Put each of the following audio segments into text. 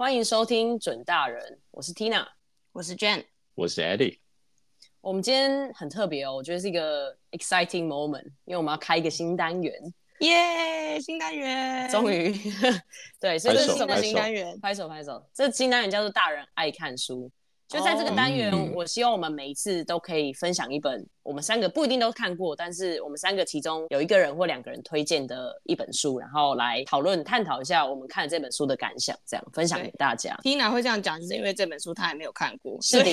欢迎收听准大人，我是 Tina，我是 Jane，我是 Eddie。我们今天很特别哦，我觉得是一个 exciting moment，因为我们要开一个新单元，耶！新单元，终于，对，所以这是什么新单元？拍手拍手，这新单元叫做“大人爱看书”。就在这个单元，哦、我希望我们每一次都可以分享一本我们三个不一定都看过，但是我们三个其中有一个人或两个人推荐的一本书，然后来讨论探讨一下我们看这本书的感想，这样分享给大家。Tina 会这样讲，就是因为这本书他还没有看过，是的，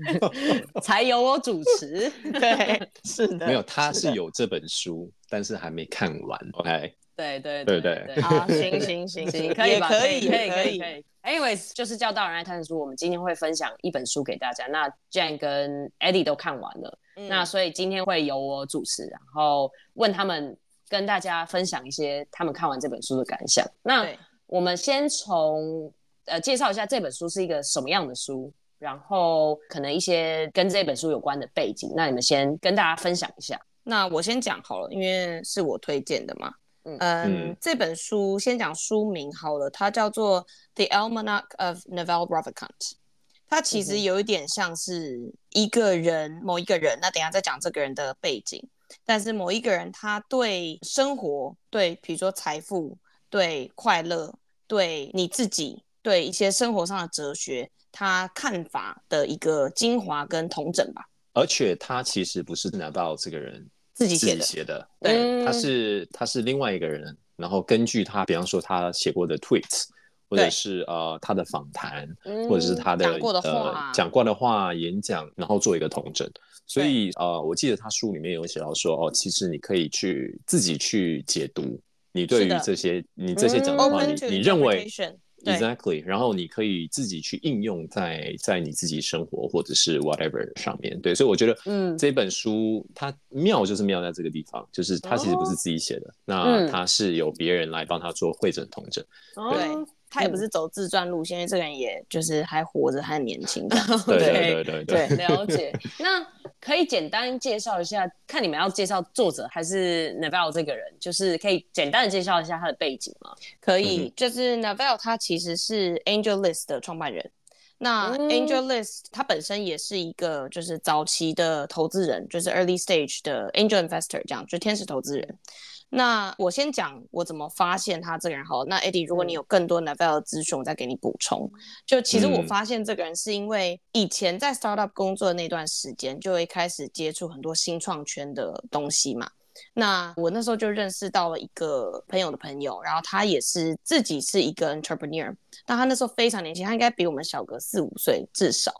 才由我主持。对，是的，没有，他是有这本书，但是还没看完。OK，对对对对，好，行行行行，可以可以可以可以可以。Anyways，就是叫大人爱看书。我们今天会分享一本书给大家。那 Jane 跟 Eddie 都看完了，嗯、那所以今天会由我主持，然后问他们跟大家分享一些他们看完这本书的感想。那我们先从呃介绍一下这本书是一个什么样的书，然后可能一些跟这本书有关的背景。那你们先跟大家分享一下。那我先讲好了，因为是我推荐的嘛。嗯，这本书先讲书名好了，它叫做《The Almanac of Neville Ravikant》。它其实有一点像是一个人，某一个人。那等下再讲这个人的背景。但是某一个人，他对生活、对比如说财富、对快乐、对你自己、对一些生活上的哲学，他看法的一个精华跟统整吧。而且他其实不是 Naval 这个人。自己写的，写的，对，他是他是另外一个人，然后根据他，比方说他写过的 tweets，或者是呃他的访谈，或者是他的讲过的话，讲过的话演讲，然后做一个统整。所以呃，我记得他书里面有写到说，哦，其实你可以去自己去解读，你对于这些你。这些讲的话，你你认为。Exactly，然后你可以自己去应用在在你自己生活或者是 whatever 上面，对，所以我觉得，嗯，这本书它妙就是妙在这个地方，就是它其实不是自己写的，哦、那它是有别人来帮他做会诊、同诊，对。哦他也不是走自传路线，因为这个人也就是还活着，还很年轻。对对对对对，了 解。那可以简单介绍一下，看你们要介绍作者还是 n e v e l 这个人，就是可以简单的介绍一下他的背景吗？可以，嗯、就是 n e v e l 他其实是 AngelList 的创办人。那 AngelList 他本身也是一个就是早期的投资人，就是 Early Stage 的 Angel Investor，这样就是天使投资人。那我先讲我怎么发现他这个人好。那 Eddie，如果你有更多 Navel 的资讯，我再给你补充。就其实我发现这个人是因为以前在 startup 工作的那段时间，就会开始接触很多新创圈的东西嘛。那我那时候就认识到了一个朋友的朋友，然后他也是自己是一个 entrepreneur，但他那时候非常年轻，他应该比我们小个四五岁至少，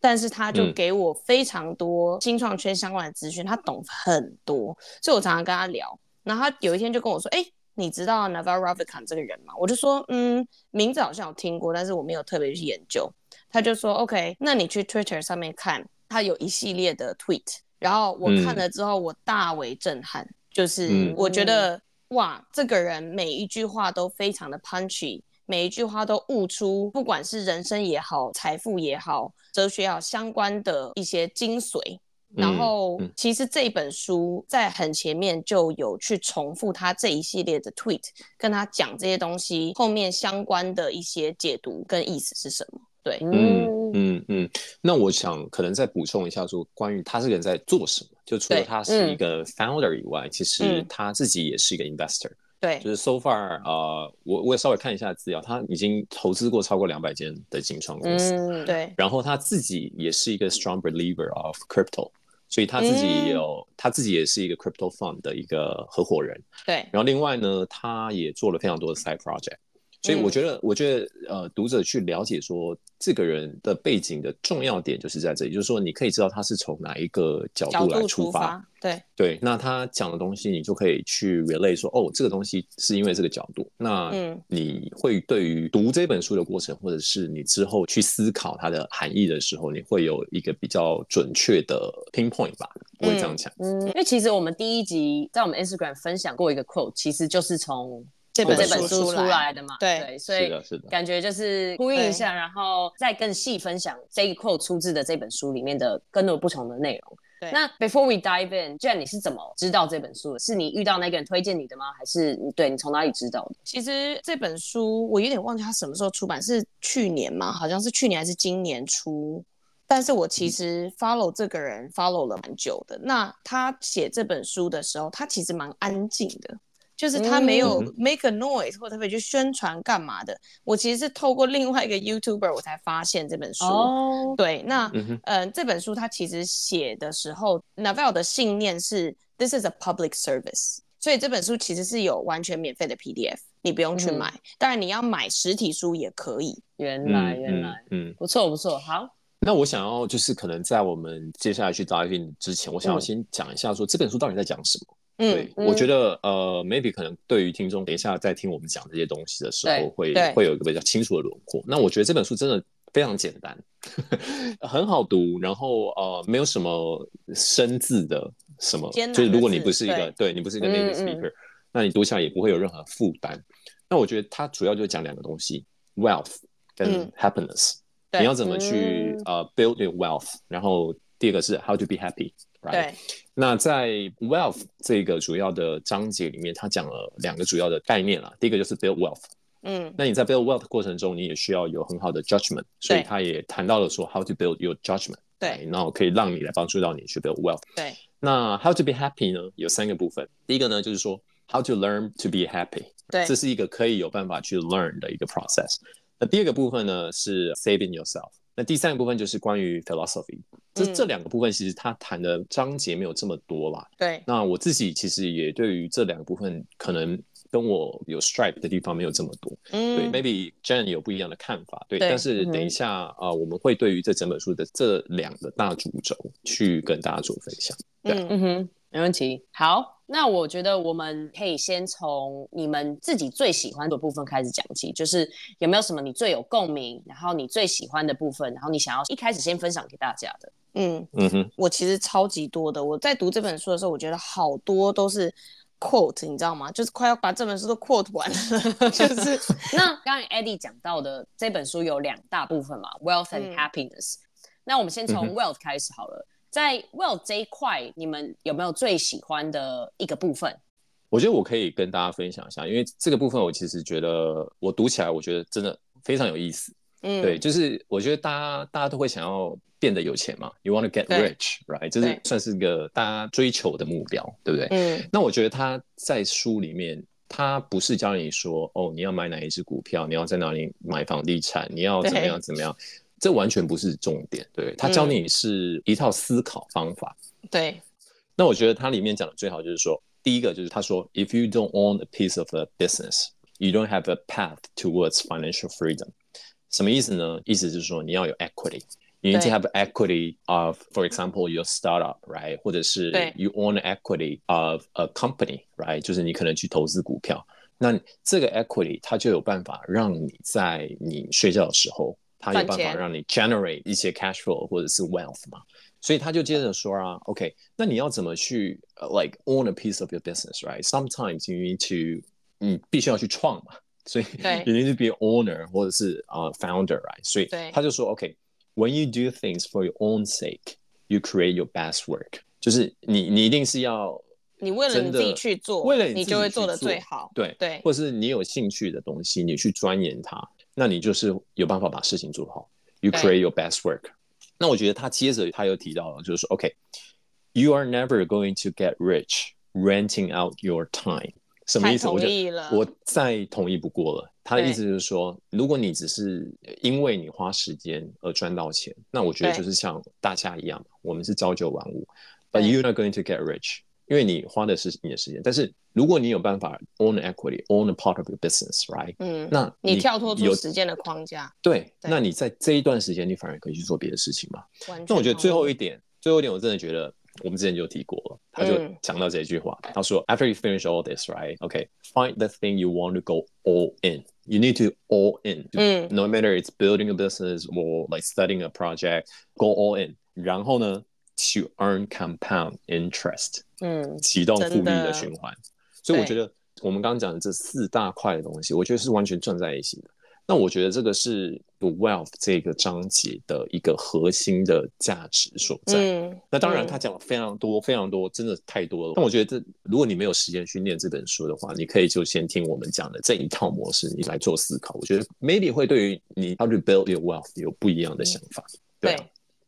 但是他就给我非常多新创圈相关的资讯，他懂很多，所以我常常跟他聊。然后他有一天就跟我说：“哎，你知道 Navar Ravikant 这个人吗？”我就说：“嗯，名字好像有听过，但是我没有特别去研究。”他就说：“OK，那你去 Twitter 上面看，他有一系列的 tweet。然后我看了之后，我大为震撼，嗯、就是我觉得、嗯、哇，这个人每一句话都非常的 punchy，每一句话都悟出不管是人生也好、财富也好、哲学也好相关的一些精髓。”然后，其实这本书在很前面就有去重复他这一系列的 tweet，跟他讲这些东西后面相关的一些解读跟意思是什么？对，嗯嗯嗯。那我想可能再补充一下，说关于他这个人在做什么，就除了他是一个 founder 以外，其实他自己也是一个 investor。对，就是 so far 呃，我我也稍微看一下资料，他已经投资过超过两百间的新创公司。嗯，对。然后他自己也是一个 strong believer of crypto。所以他自己也有，嗯、他自己也是一个 crypto fund 的一个合伙人。对。然后另外呢，他也做了非常多的 side project。所以我觉得，嗯、我觉得呃，读者去了解说这个人的背景的重要点就是在这里，就是说你可以知道他是从哪一个角度来出发。对对。那他讲的东西，你就可以去 relate 说，哦，这个东西是因为这个角度。那你会对于读这本书的过程，或者是你之后去思考它的含义的时候，你会有一个比较准确的 pinpoint 吧？我会这样讲。嗯，因为其实我们第一集在我们 Instagram 分享过一个 quote，其实就是从。这本这本书出来的嘛，对，对，所以感觉就是呼应一下，然后再更细分享这一 quote 出自的这本书里面的更多不同的内容。那 Before we dive in，既然你是怎么知道这本书的？是你遇到那个人推荐你的吗？还是你对你从哪里知道的？其实这本书我有点忘记它什么时候出版，是去年吗？好像是去年还是今年出。但是我其实 follow 这个人 follow 了蛮久的。那他写这本书的时候，他其实蛮安静的。就是他没有 make a noise 或特别去宣传干嘛的。我其实是透过另外一个 YouTuber 我才发现这本书。Oh. 对，那嗯、呃，这本书他其实写的时候，Naval 的信念是 This is a public service，所以这本书其实是有完全免费的 PDF，你不用去买。嗯、当然你要买实体书也可以。原来原来，嗯，嗯不错不错，好。那我想要就是可能在我们接下来去 dive in 之前，我想要先讲一下说这本书到底在讲什么。对，嗯、我觉得呃，maybe 可能对于听众，等一下在听我们讲这些东西的时候，会会有一个比较清楚的轮廓。那我觉得这本书真的非常简单，很好读，然后呃，没有什么生字的什么，就是如果你不是一个对，对你不是一个 native speaker，那你读起来也不会有任何负担。那我觉得它主要就是讲两个东西：wealth 跟 happiness。嗯、你要怎么去、嗯、呃 build your wealth？然后第二个是 how to be happy。Right? 对，那在 wealth 这个主要的章节里面，他讲了两个主要的概念啦。第一个就是 build wealth，嗯，那你在 build wealth 过程中，你也需要有很好的 judgment，所以他也谈到了说 how to build your judgment，对，然后可以让你来帮助到你去 build wealth。对，那 how to be happy 呢？有三个部分，第一个呢就是说 how to learn to be happy，对，这是一个可以有办法去 learn 的一个 process。那第二个部分呢是 saving yourself。那第三个部分就是关于 philosophy，这、嗯、这两个部分其实他谈的章节没有这么多啦。对，那我自己其实也对于这两个部分可能跟我有 stripe 的地方没有这么多。嗯，对，maybe Jen 有不一样的看法。对，对但是等一下啊、嗯呃，我们会对于这整本书的这两个大主轴去跟大家做分享。对，嗯哼，没问题。好。那我觉得我们可以先从你们自己最喜欢的部分开始讲起，就是有没有什么你最有共鸣，然后你最喜欢的部分，然后你想要一开始先分享给大家的。嗯嗯哼，我其实超级多的。我在读这本书的时候，我觉得好多都是 quote，你知道吗？就是快要把这本书都 quote 完了。就是 那刚才 Eddie 讲到的这本书有两大部分嘛，wealth and happiness。嗯、那我们先从 wealth 开始好了。在 wealth 这一块，你们有没有最喜欢的一个部分？我觉得我可以跟大家分享一下，因为这个部分我其实觉得我读起来，我觉得真的非常有意思。嗯，对，就是我觉得大家大家都会想要变得有钱嘛，You want to get rich，right？这是算是一个大家追求的目标，对不对？嗯。那我觉得他在书里面，他不是教你说，哦，你要买哪一支股票，你要在哪里买房地产，你要怎么样怎么样。这完全不是重点，对，他教你是一套思考方法。嗯、对，那我觉得他里面讲的最好就是说，第一个就是他说，If you don't own a piece of a business, you don't have a path towards financial freedom。什么意思呢？意思就是说你要有 equity。You need to have equity of, for example, your startup, right？或者是 you own equity of a company, right？就是你可能去投资股票，那这个 equity 它就有办法让你在你睡觉的时候。他有办法让你 generate 一些 cash flow 或者是 wealth 嘛，所以他就接着说啊，OK，那你要怎么去、uh, like own a piece of your business，right？Sometimes you need to，你必须要去创嘛，所以 you need to be an owner 或者是呃、uh, founder，right？所以他就说，OK，when、okay, you do things for your own sake，you create your best work，就是你你一定是要你为了你自己去做，为了你，你就会做得最好，对对，或者是你有兴趣的东西，你去钻研它。 那你就是有办法把事情做好，You create your best work。那我觉得他接着他又提到了，就是说，OK，You are never going to get rich renting out your time。什么意思？我就我再同意不过了。他的意思就是说，如果你只是因为你花时间而赚到钱，那我觉得就是像大家一样，我们是朝九晚五，But you're not going to get rich。因为你花的是你的时间，但是如果你有办法 own equity, own a part of your business, right？嗯，那你，你跳脱出时间的框架，对，对，那你在这一段时间，你反而可以去做别的事情嘛。那我觉得最后一点，最后一点，我真的觉得我们之前就提过了，他就讲到这一句话，嗯、他说，After you finish all this, right? Okay, find the thing you want to go all in. You need to all in. 嗯，no matter it's building a business or like studying a project, go all in. 然后呢 ？To earn compound interest，嗯，启动复利的循环。所以我觉得我们刚刚讲的这四大块的东西，我觉得是完全串在一起的。那我觉得这个是 The Wealth 这个章节的一个核心的价值所在。嗯，那当然他讲了非常多、非常多，真的太多了。但我觉得这，如果你没有时间去念这本书的话，你可以就先听我们讲的这一套模式，你来做思考。我觉得 maybe 会对于你 how to build your wealth 有不一样的想法。嗯、对、啊。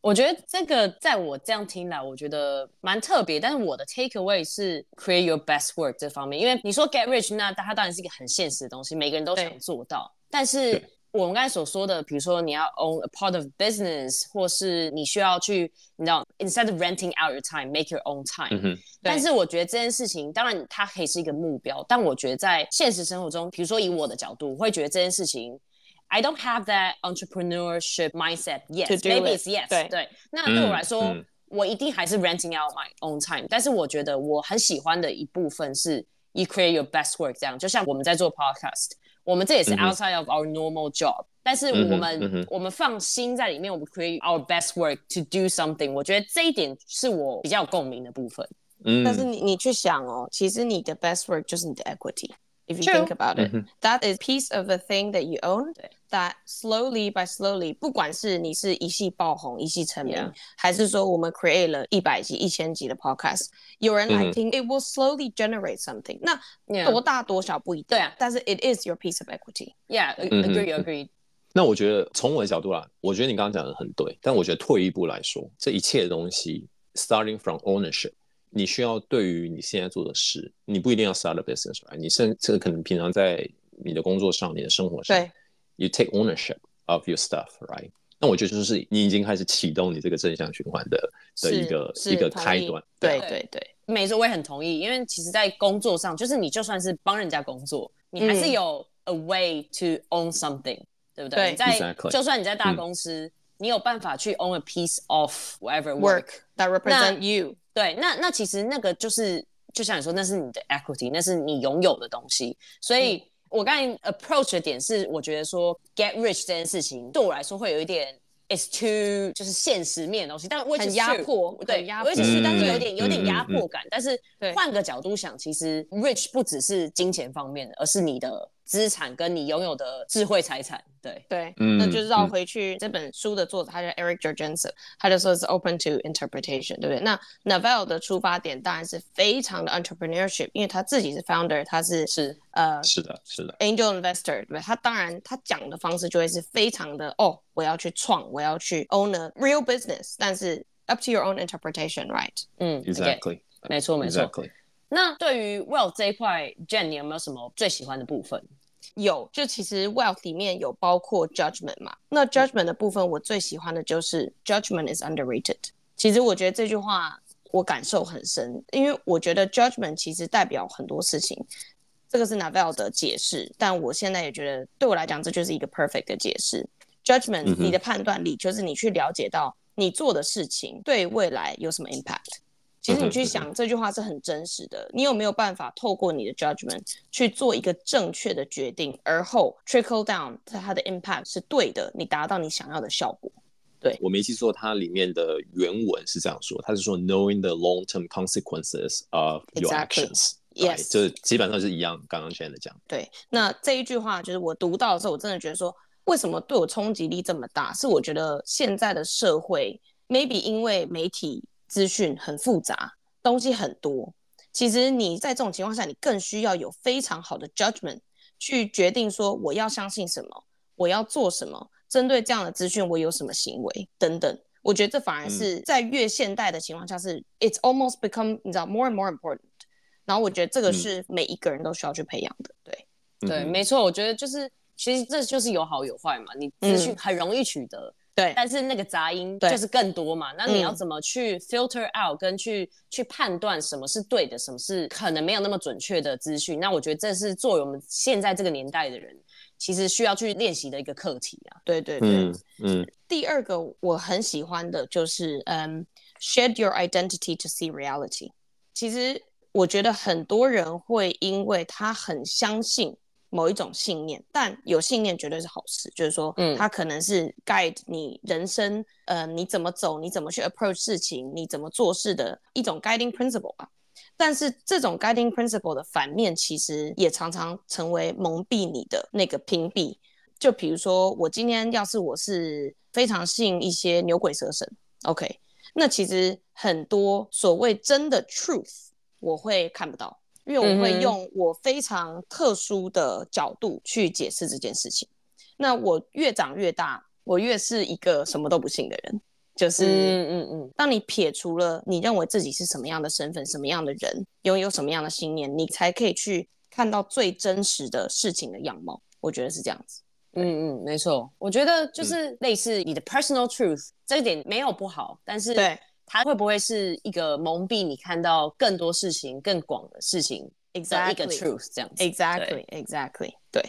对我觉得这个在我这样听来，我觉得蛮特别。但是我的 take away 是 create your best work 这方面，因为你说 get rich，那它当然是一个很现实的东西，每个人都想做到。但是我们刚才所说的，比如说你要 own a part of business，或是你需要去，你知道，instead of renting out your time，make your own time。嗯。但是我觉得这件事情，当然它可以是一个目标，但我觉得在现实生活中，比如说以我的角度，我会觉得这件事情。I don't have that entrepreneurship mindset yet. Maybe it's yes. 对对，那对我来说，嗯嗯、我一定还是 renting out my own time。但是我觉得我很喜欢的一部分是 you create your best work。这样，就像我们在做 podcast，我们这也是 outside of our normal job、嗯。但是我们、嗯、我们放心在里面，我们 create our best work to do something。我觉得这一点是我比较有共鸣的部分。嗯，但是你你去想哦，其实你的 best work 就是你的 equity。 If you think about it, that is piece of a thing that you own. That slowly by slowly，不管是你是一夕爆红、一夕成名，yeah. 还是说我们 create 了一百集、一千集的 podcast，有人来听、mm-hmm.，it will slowly generate something。那多大多小不一定，对啊，但是 it is your piece of equity。Yeah，agree agree。那我觉得从我的角度啦，我觉得你刚刚讲的很对，但我觉得退一步来说，这一切的东西 starting from ownership。 你需要对于你现在做的事，你不一定要 start a business，right？你甚至可能平常在你的工作上、你的生活上，对，you take ownership of your stuff，right？那我觉得就是你已经开始启动你这个正向循环的的一个一个开端。对对对，对，没错，我也很同意。因为其实，在工作上，就是你就算是帮人家工作，你还是有 a way to own something，、嗯、对不对？对，在.就算你在大公司、嗯，你有办法去 own a piece of whatever work, work that represent you。对，那那其实那个就是，就像你说，那是你的 equity，那是你拥有的东西。所以我刚才 approach 的点是，我觉得说 get rich 这件事情对我来说会有一点 is too 就是现实面的东西，但我很压迫，对，压迫，但是有点有点压迫感。但是换个角度想，其实 rich 不只是金钱方面的，而是你的。资产跟你拥有的智慧财产，对对，嗯，那就是绕回去这本书的作者，他叫 Eric Jorgensen，他就说是 open to interpretation，对不对？那 Navel 的出发点当然是非常的 entrepreneurship，因为他自己是 founder，他是是呃是的，是的 angel investor，对不对？他当然他讲的方式就会是非常的哦，我要去创，我要去 own a real business，但是 up to your own interpretation，right？嗯，exactly，没错没错。Exactly. 那对于 wealth 这一块，Jen，你有没有什么最喜欢的部分？有，就其实 wealth 里面有包括 judgment 嘛。那 judgment 的部分，我最喜欢的就是 judgment is underrated。其实我觉得这句话我感受很深，因为我觉得 judgment 其实代表很多事情。这个是 Navel 的解释，但我现在也觉得对我来讲，这就是一个 perfect 的解释。judgment，你的判断力就是你去了解到你做的事情对未来有什么 impact。其实你去想这句话是很真实的。你有没有办法透过你的 judgment 去做一个正确的决定，而后 trickle down 它的 impact 是对的，你达到你想要的效果？对，我没记错，它里面的原文是这样说，它是说 knowing the long-term consequences of your actions。Yes，就是基本上是一样，刚刚 Jen 的讲。对，那这一句话就是我读到的时候，我真的觉得说，为什么对我冲击力这么大？是我觉得现在的社会 maybe 因为媒体。资讯很复杂，东西很多。其实你在这种情况下，你更需要有非常好的 judgment 去决定说我要相信什么，我要做什么，针对这样的资讯我有什么行为等等。我觉得这反而是在越现代的情况下是、嗯、it's almost become 你知道 more and more important。然后我觉得这个是每一个人都需要去培养的。对，嗯、对，没错。我觉得就是其实这就是有好有坏嘛，你资讯很容易取得。嗯对，但是那个杂音就是更多嘛。那你要怎么去 filter out，跟去、嗯、去判断什么是对的，什么是可能没有那么准确的资讯？那我觉得这是作为我们现在这个年代的人，其实需要去练习的一个课题啊。对对对，嗯。嗯，第二个我很喜欢的就是，嗯，shed your identity to see reality。其实我觉得很多人会因为他很相信。某一种信念，但有信念绝对是好事。就是说，嗯，它可能是 guide 你人生，呃，你怎么走，你怎么去 approach 事情，你怎么做事的一种 guiding principle 吧。但是这种 guiding principle 的反面，其实也常常成为蒙蔽你的那个屏蔽。就比如说，我今天要是我是非常信一些牛鬼蛇神，OK，那其实很多所谓真的 truth 我会看不到，因为我会用我非常特殊的角度去解释这件事情。那我越长越大，我越是一个什么都不信的人。就是，嗯嗯嗯，当你撇除了你认为自己是什么样的身份、什么样的人、拥有什么样的信念，你才可以去看到最真实的事情的样貌。我觉得是这样子。嗯嗯，没错。我觉得就是类似你的 personal truth，嗯，这一点没有不好，但是对它会不会是一个蒙蔽你看到更多事情、更广的事情？Exactly，一个 truth 这样子。Exactly，Exactly，对。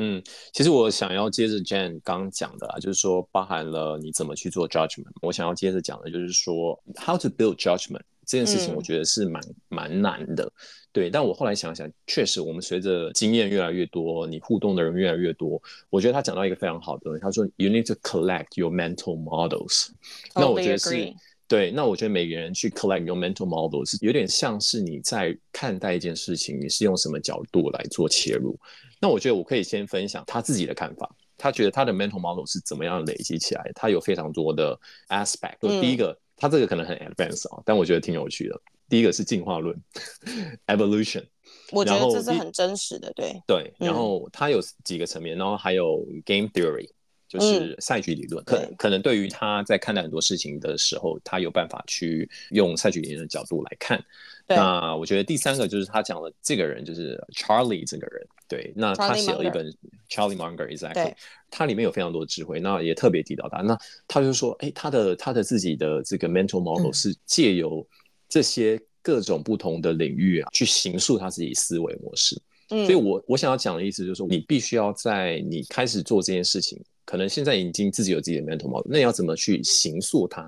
嗯，其实我想要接着 Jane 刚讲的啊，就是说包含了你怎么去做 judgment。我想要接着讲的就是说，how to build judgment 这件事情，我觉得是蛮、嗯、蛮难的。对，但我后来想想，确实我们随着经验越来越多，你互动的人越来越多，我觉得他讲到一个非常好的东西，他说 you need to collect your mental models。那我觉得是对，那我觉得每个人去 collect your mental models 是有点像是你在看待一件事情，你是用什么角度来做切入。那我觉得我可以先分享他自己的看法。他觉得他的 mental model 是怎么样累积起来？他有非常多的 aspect。就第一个，他这个可能很 advanced 啊，但我觉得挺有趣的。第一个是进化论，evolution。我觉得这是很真实的，对。对，然后他有几个层面，然后还有 game theory，就是赛局理论。可可能对于他在看待很多事情的时候，他有办法去用赛局理论的角度来看。那我觉得第三个就是他讲的这个人就是 Charlie 这个人，对，那他写了一本 Charlie Munger，exactly，他里面有非常多的智慧，那也特别提到他，那他就说，哎，他的他的自己的这个 mental model 是借由这些各种不同的领域啊，去形塑他自己思维模式。嗯，所以我我想要讲的意思就是说，你必须要在你开始做这件事情，可能现在已经自己有自己的 mental model，那你要怎么去形塑它，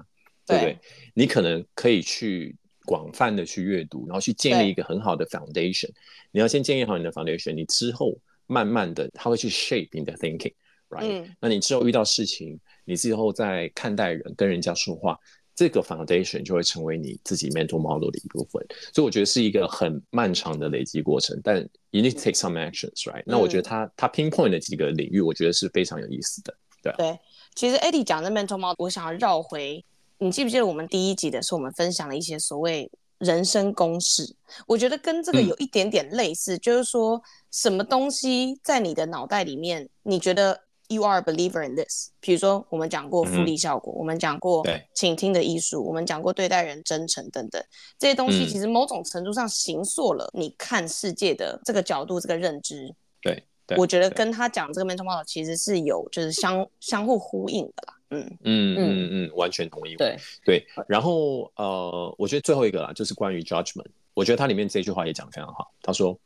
对不对？你可能可以去。广泛的去阅读，然后去建立一个很好的 foundation。你要先建立好你的 foundation，你之后慢慢的，它会去 shape 你的 thinking，right？、嗯、那你之后遇到事情，你之后在看待人、跟人家说话，这个 foundation 就会成为你自己 mental model 的一部分。所以我觉得是一个很漫长的累积过程，但 you need to take some actions，right？、嗯、那我觉得他他 pinpoint 的几个领域，我觉得是非常有意思的。对，对，其实 Eddie 讲的 mental model，我想要绕回。你记不记得我们第一集的时候，我们分享了一些所谓人生公式？我觉得跟这个有一点点类似，嗯、就是说什么东西在你的脑袋里面，你觉得 you are a believer in this？比如说我们讲过复利效果，嗯、我们讲过倾听的艺术，我们讲过对待人真诚等等这些东西，其实某种程度上形塑了你看世界的这个角度、这个认知。对，我觉得跟他讲这个 mental model 其实是有就是相相互呼应的啦。嗯嗯嗯嗯，完全同意。对对，然后呃，我觉得最后一个啦，就是关于 judgment。我觉得它里面这句话也讲得非常好。他说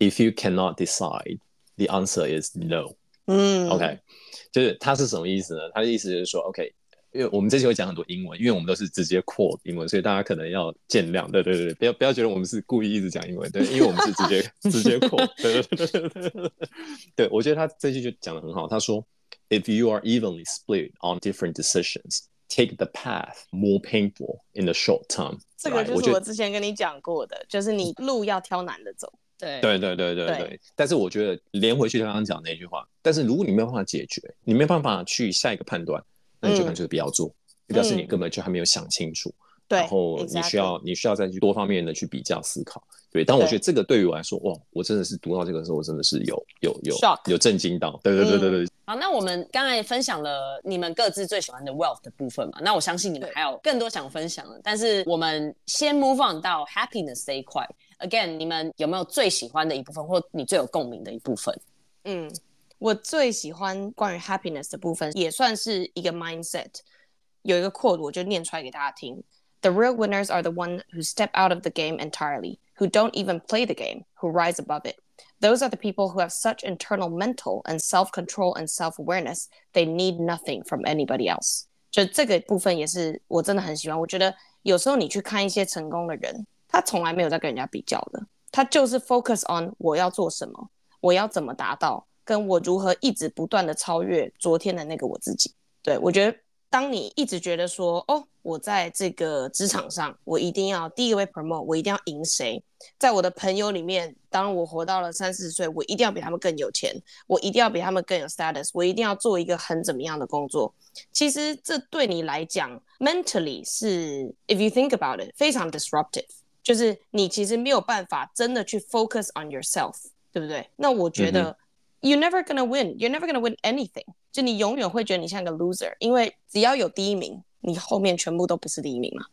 ：“If you cannot decide, the answer is no。”嗯，OK，就是它是什么意思呢？它的意思就是说，OK，因为我们这期会讲很多英文，因为我们都是直接 quote 英文，所以大家可能要见谅。对对对，不要不要觉得我们是故意一直讲英文，对，因为我们是直接直接 quote。对对对对对，对我觉得他这句就讲的很好。他说。If you are evenly split on different decisions, take the path more painful in the short term。这个就是我之前跟你讲过的，就是你路要挑难的走。对对对对对对。但是我觉得连回去刚刚讲那句话，但是如果你没有办法解决，你没有办法去下一个判断，那你就干脆不要做，表示你根本就还没有想清楚。对，然后你需要你需要再去多方面的去比较思考。对，但我觉得这个对于我来说，哇，我真的是读到这个时候，我真的是有有有有震惊到。对对对对对。好，那我们刚才分享了你们各自最喜欢的 wealth 的部分嘛？那我相信你们还有更多想分享的。但是我们先 move on 到 happiness 这一块。Again，你们有没有最喜欢的一部分，或你最有共鸣的一部分？嗯，我最喜欢关于 happiness 的部分，也算是一个 mindset。有一个 quote，我就念出来给大家听：The real winners are the ones who step out of the game entirely, who don't even play the game, who rise above it. Those are the people who have such internal mental and self-control and self-awareness. They need nothing from anybody else. 就这个部分也是我真的很喜欢。我觉得有时候你去看一些成功的人， 他从来没有在跟人家比较的，他就是 focus on 我要做什么，我要怎么达到，跟我如何一直不断的超越昨天的那个我自己。对，我觉得。当你一直觉得说，哦，我在这个职场上，我一定要第一个被 promote，我一定要赢谁？在我的朋友里面，当我活到了三四十岁，我一定要比他们更有钱，我一定要比他们更有 status，我一定要做一个很怎么样的工作。其实这对你来讲，mentally 是，if you think about it，非常 disruptive，就是你其实没有办法真的去 focus on yourself，对不对？那我觉得、嗯、you're never gonna win，you're never gonna win anything，就你永远会觉得你像个 loser，因为只要有第一名，你后面全部都不是第一名嘛。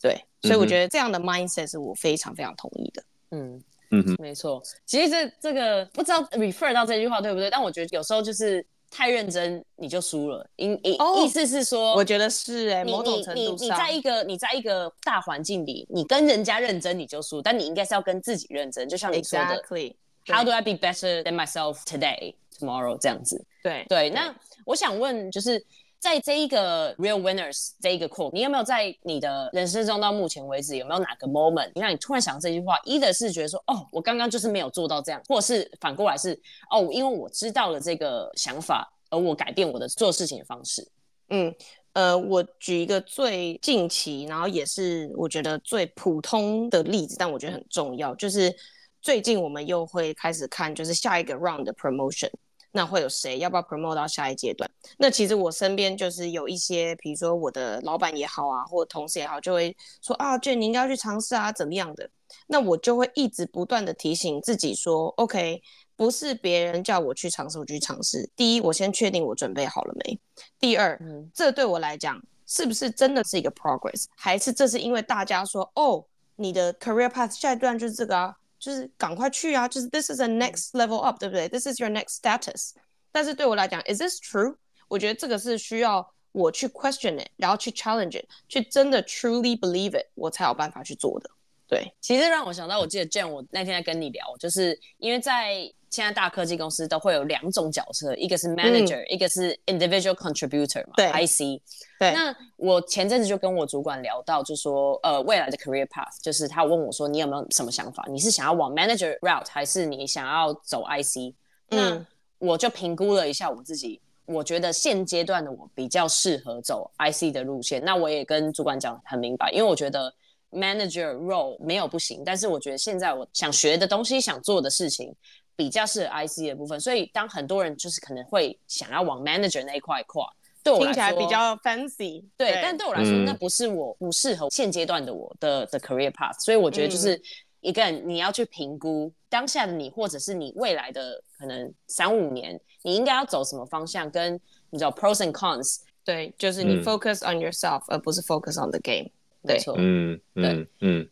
对，所以我觉得这样的 mindset 是我非常非常同意的。嗯嗯哼，没错。其实这这个不知道 refer 到这句话对不对？但我觉得有时候就是太认真你就输了。意意、oh, 意思是说，我觉得是哎、欸，某种程度上，你你，你在一个你在一个大环境里，你跟人家认真你就输，但你应该是要跟自己认真。就像你说的，Exactly，How do I be better than myself today, tomorrow？这样子。对对，那我想问就是。在这一个 real winners 这一个 quote，你有没有在你的人生中到目前为止有没有哪个 moment，让你突然想到这句话？either 是觉得说，哦，我刚刚就是没有做到这样，或是反过来是，哦，因为我知道了这个想法，而我改变我的做事情的方式。嗯，呃，我举一个最近期，然后也是我觉得最普通的例子，但我觉得很重要，就是最近我们又会开始看，就是下一个 round 的 promotion。那会有谁？要不要 promote 到下一阶段？那其实我身边就是有一些，比如说我的老板也好啊，或者同事也好，就会说啊，Jen 你应该要去尝试啊，怎么样的？那我就会一直不断的提醒自己说，OK，不是别人叫我去尝试，我就去尝试。第一，我先确定我准备好了没？第二，嗯，这对我来讲是不是真的是一个 progress？还是这是因为大家说，哦，你的 career path 下一段就是这个啊？就是赶快去啊！就是 this is a next level up，对不对？This is your next status。但是对我来讲，is this true？我觉得这个是需要我去 question it，然后去 challenge it，去真的 truly believe it，我才有办法去做的。 对，其实让我想到，我记得 Jane，我那天在跟你聊，就是因为在。现在大科技公司都会有两种角色，一个是 manager，、嗯、一个是 individual contributor 嘛，对，IC。对。那我前阵子就跟我主管聊到，就说呃未来的 career path，就是他问我说你有没有什么想法？你是想要往 manager route，还是你想要走 IC？嗯，那我就评估了一下我自己，我觉得现阶段的我比较适合走 IC 的路线。那我也跟主管讲很明白，因为我觉得 manager role 没有不行，但是我觉得现在我想学的东西，想做的事情。比较是 IC 的部分，所以当很多人就是可能会想要往 manager 那一块跨，对我来说听起来比较 fancy，对，对。但对我来说、嗯、那不是我不适合现阶段的我的的 career path，所以我觉得就是一个人你要去评估当下的你，或者是你未来的可能三五年，你应该要走什么方向，跟你知道 pros and cons，对，就是你 focus on yourself，、嗯、而不是 focus on the game，对，没错，嗯嗯嗯。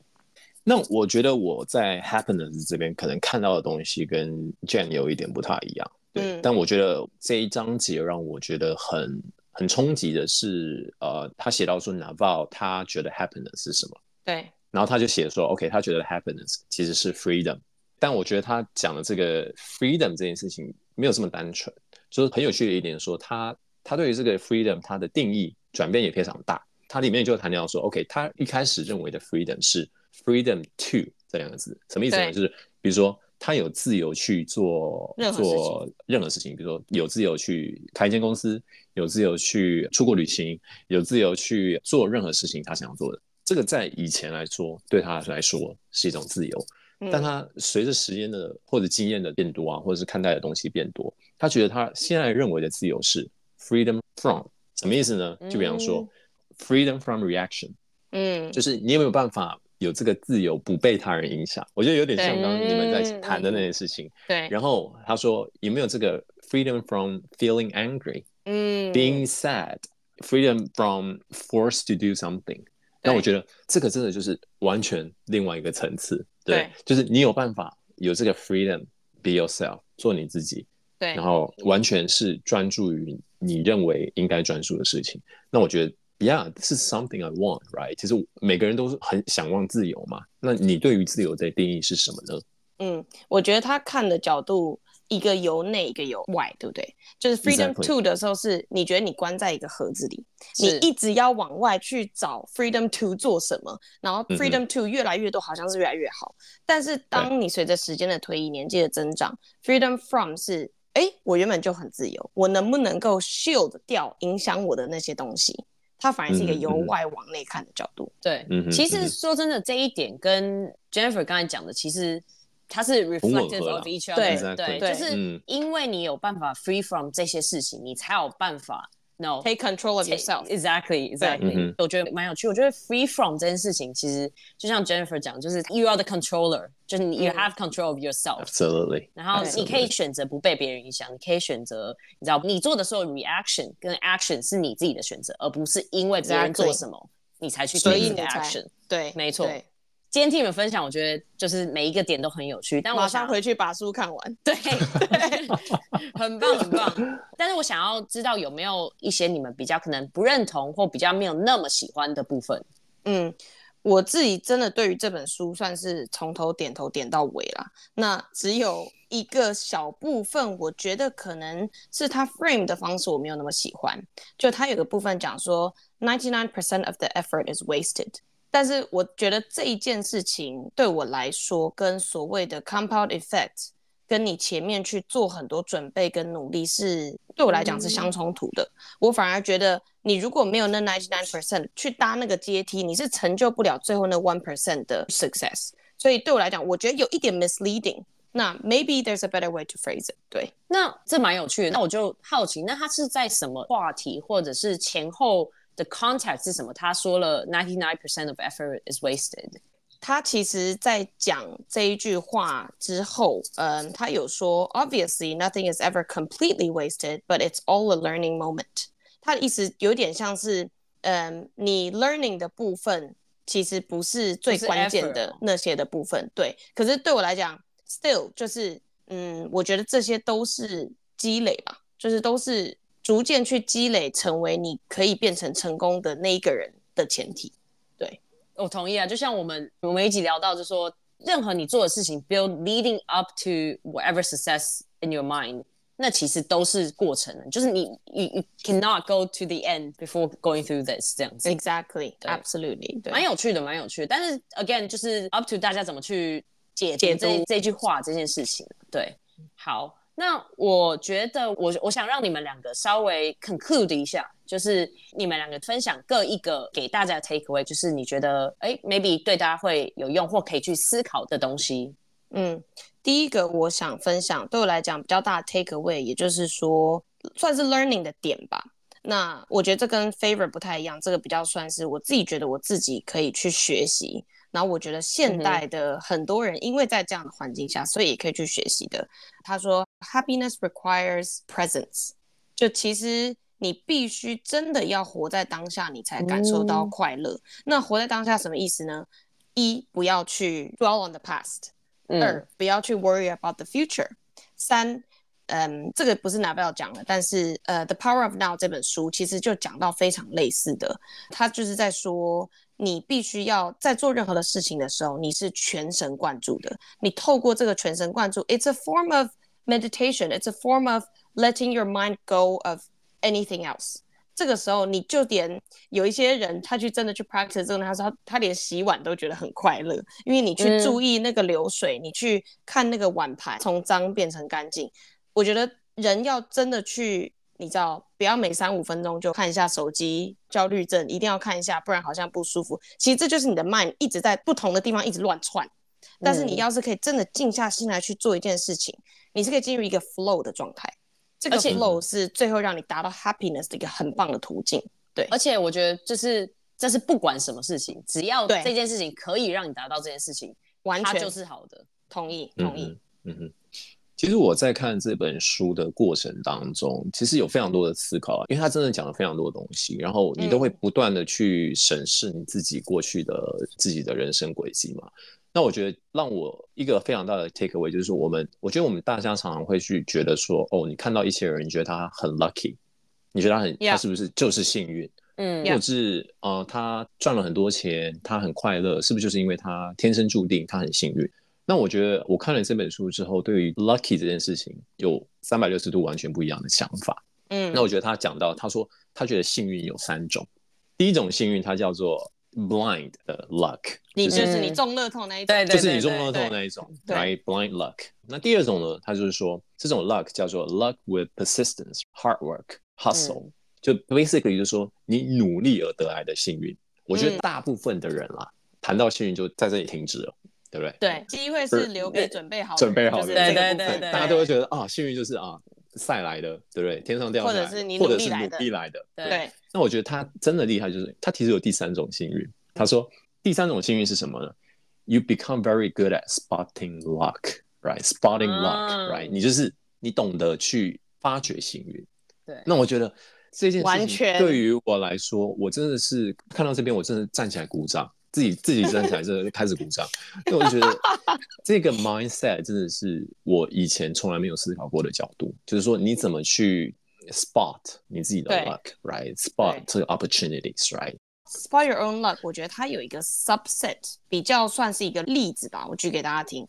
那我觉得我在 happiness 这边可能看到的东西跟 Jen 有一点不太一样，对。嗯、但我觉得这一章节让我觉得很很冲击的是，呃，他写到说 Naval 他觉得 happiness 是什么？对。然后他就写说，OK，他觉得 happiness 其实是 freedom。但我觉得他讲的这个 freedom 这件事情没有这么单纯，就是很有趣的一点说，他他对于这个 freedom 他的定义转变也非常大。他里面就谈到说，OK，他一开始认为的 freedom 是。Freedom to 这两个字什么意思呢？就是比如说，他有自由去做做任何事情，比如说有自由去开一间公司，有自由去出国旅行，有自由去做任何事情他想要做的。这个在以前来说，对他来说是一种自由。但他随着时间的或者经验的变多啊，或者是看待的东西变多，他觉得他现在认为的自由是 freedom from 什么意思呢？就比方说 freedom from reaction，嗯，就是你有没有办法？有这个自由不被他人影响，我觉得有点像刚刚你们在谈的那些事情。对。然后他说有没有这个 freedom from feeling angry，嗯，being sad，freedom from forced to do something。那我觉得这个真的就是完全另外一个层次。对。对就是你有办法有这个 freedom be yourself，做你自己。对。然后完全是专注于你认为应该专注的事情。那我觉得。Yeah, this is something I want, right? 其实每个人都是很想望自由嘛。那你对于自由的定义是什么呢？嗯，我觉得他看的角度，一个由内，一个由外，对不对？就是 freedom to 的时候，是你觉得你关在一个盒子里，你一直要往外去找 freedom to 做什么，然后 freedom to 越来越多，好像是越来越好。嗯、但是当你随着时间的推移，年纪的增长，freedom from 是，哎，我原本就很自由，我能不能够 shield 掉影响我的那些东西？它反而是一个由外往内看的角度。对，其实说真的，这一点跟 Jennifer 刚才讲的其实它是 reflective of each other，对对，就是因为你有办法 free from 这些事情，你才有办法 no take control of yourself。Exactly, exactly。我觉得蛮有趣。我觉得 free from 这件事情，其实就像 Jennifer 讲，就是 you are the controller，就是你 you have control of yourself。Absolutely。然后你可以选择不被别人影响，你可以选择，你知道，你做的时候 reaction 跟 action 是你自己的选择，而不是因为别人做什么你才去做你的 action。对，没错。 今天听你们分享，我觉得就是每一个点都很有趣。但我想马上回去把书看完。对，对很棒很棒。但是我想要知道有没有一些你们比较可能不认同或比较没有那么喜欢的部分。嗯，我自己真的对于这本书算是从头点头点到尾啦。那只有一个小部分，我觉得可能是他 frame 的方式我没有那么喜欢。就他有个部分讲说，ninety nine percent of the effort is wasted。但是我觉得这一件事情对我来说，跟所谓的 compound effect，跟你前面去做很多准备跟努力是对我来讲是相冲突的。嗯、我反而觉得，你如果没有那 ninety nine percent 去搭那个阶梯，你是成就不了最后那 one percent 的 success。所以对我来讲，我觉得有一点 misleading。那 maybe there's a better way to phrase it。对，那这蛮有趣的。那我就好奇，那他是在什么话题，或者是前后？The context 是什么？他说了 ninety nine percent of effort is wasted。他其实，在讲这一句话之后，嗯，他有说，obviously nothing is ever completely wasted, but it's all a learning moment。他的意思有点像是，嗯，你 learning 的部分其实不是最关键的那些的部分，对。可是对我来讲，still 就是，嗯，我觉得这些都是积累吧，就是都是。 逐渐去积累，成为你可以变成成功的那一个人的前提。对，我同意啊。就像我们我们一起聊到，就说任何你做的事情，build leading up to whatever success in your mind，那其实都是过程。就是你，you you cannot go to the end before going through this 这样子。Exactly，absolutely，蛮有趣的，蛮有趣的。但是 again，就是 up to 大家怎么去解解这这句话这件事情。对，好。那我觉得我，我我想让你们两个稍微 conclude 一下，就是你们两个分享各一个给大家 take away，就是你觉得哎，maybe 对大家会有用或可以去思考的东西。嗯，第一个我想分享，对我来讲比较大的 take away，也就是说算是 learning 的点吧。那我觉得这跟 favorite 不太一样，这个比较算是我自己觉得我自己可以去学习。然后我觉得现代的很多人，因为在这样的环境下，所以也可以去学习的。他说，Happiness requires presence，就其实你必须真的要活在当下，你才感受到快乐。那活在当下什么意思呢？一，不要去 dwell on the past；二，不要去 worry about the future；三，嗯，这个不是 Naval 讲的，但是呃，《The Power of Now》这本书其实就讲到非常类似的，他就是在说。你必须要在做任何的事情的时候，你是全神贯注的。你透过这个全神贯注，it's a form of meditation. It's a form of letting your mind go of anything else. 这个时候，你就连有一些人，他去真的去 practice 之后，他说他他连洗碗都觉得很快乐，因为你去注意那个流水，嗯、你去看那个碗盘从脏变成干净。我觉得人要真的去。你知道，不要每三五分钟就看一下手机，焦虑症一定要看一下，不然好像不舒服。其实这就是你的 mind 一直在不同的地方一直乱窜。但是你要是可以真的静下心来去做一件事情，嗯、你是可以进入一个 flow 的状态。这个 flow 是最后让你达到 happiness 的一个很棒的途径。对，而且我觉得就是这是不管什么事情，只要这件事情可以让你达到这件事情，完全就是好的。同意，同意。嗯哼。其实我在看这本书的过程当中，其实有非常多的思考，因为他真的讲了非常多的东西，然后你都会不断的去审视你自己过去的自己的人生轨迹嘛。那我觉得让我一个非常大的 take away 就是，我们我觉得我们大家常常会去觉得说，哦，你看到一些人，你觉得他很 lucky，你觉得他很他是不是就是幸运？嗯，或者是呃，他赚了很多钱，他很快乐，是不是就是因为他天生注定他很幸运？那我觉得我看了这本书之后，对于 lucky 这件事情有三百六十度完全不一样的想法。嗯，那我觉得他讲到，他说他觉得幸运有三种，第一种幸运它叫做 blind 的 luck，你就是你中乐透那一种，对对对，就是你中乐透那一种，right blind luck。那第二种呢，他就是说这种 luck 叫做 luck with persistence, hard work, hustle，就 basically 就是说你努力而得来的幸运。我觉得大部分的人啦，谈到幸运就在这里停止了。对不对？对，机会是留给准备好准备好的，对对对对，大家都会觉得啊，幸运就是啊，赛来的，对不对？天上掉下来，或者是你努力来的，对。那我觉得他真的厉害，就是他其实有第三种幸运。他说第三种幸运是什么呢？You become very good at spotting luck, right? Spotting luck, right? 你就是你懂得去发掘幸运。对。那我觉得这件事情对于我来说，我真的是看到这边，我真的站起来鼓掌。自己自己站起来，就开始鼓掌，因为我觉得 这个 mindset 真的是我以前从来没有思考过的角度，就是说你怎么去 spot 你自己的 luck，right？spot 这个 opportunities，right？spot your own luck，我觉得它有一个 subset 比较算是一个例子吧，我举给大家听。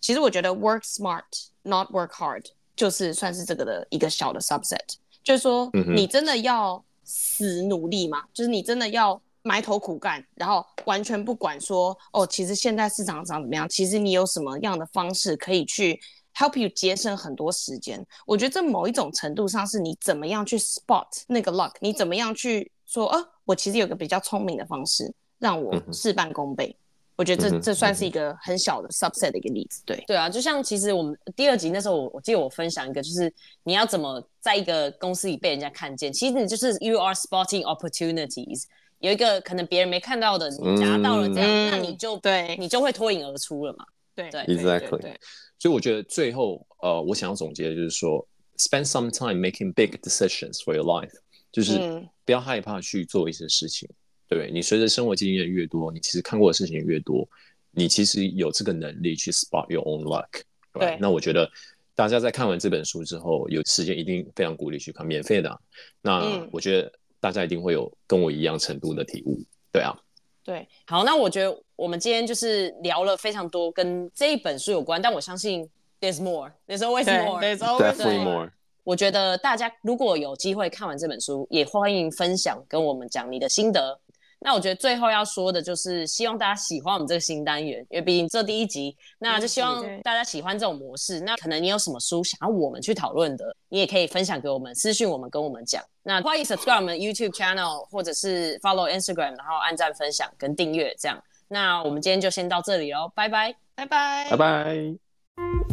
其实我觉得 work smart，not work hard，就是算是这个的一个小的 subset，就是说你真的要死努力吗？就是你真的要。埋头苦干，然后完全不管说哦，其实现在市场上怎么样？其实你有什么样的方式可以去 help you 节省很多时间？我觉得这某一种程度上是你怎么样去 spot 那个 luck，你怎么样去说啊？我其实有个比较聪明的方式，让我事半功倍。嗯、我觉得这这算是一个很小的 subset 的一个例子。对对啊，就像其实我们第二集那时候，我我记得我分享一个，就是你要怎么在一个公司里被人家看见，其实你就是 you are spotting opportunities。有一个可能别人没看到的，你夹到了这样，嗯、那你就对，你就会脱颖而出了嘛。对对，Exactly。所以我觉得最后，呃，我想要总结的就是说，spend some time making big decisions for your life，就是不要害怕去做一些事情，嗯、对不对？你随着生活经验越多，你其实看过的事情越多，你其实有这个能力去 spot your own luck。对。那我觉得大家在看完这本书之后，有时间一定非常鼓励去看，免费的。那我觉得。嗯大家一定会有跟我一样程度的体悟，对啊，对，好，那我觉得我们今天就是聊了非常多跟这一本书有关，但我相信 there's more，there's always more，there's always more。我觉得大家如果有机会看完这本书，也欢迎分享跟我们讲你的心得。那我觉得最后要说的就是，希望大家喜欢我们这个新单元，因为毕竟这第一集，那就希望大家喜欢这种模式。那可能你有什么书想要我们去讨论的，你也可以分享给我们，私信我们跟我们讲。那欢迎 subscribe 我们 YouTube channel，或者是 follow Instagram，然后按赞、分享跟订阅这样。那我们今天就先到这里哦，拜拜，拜拜，拜拜。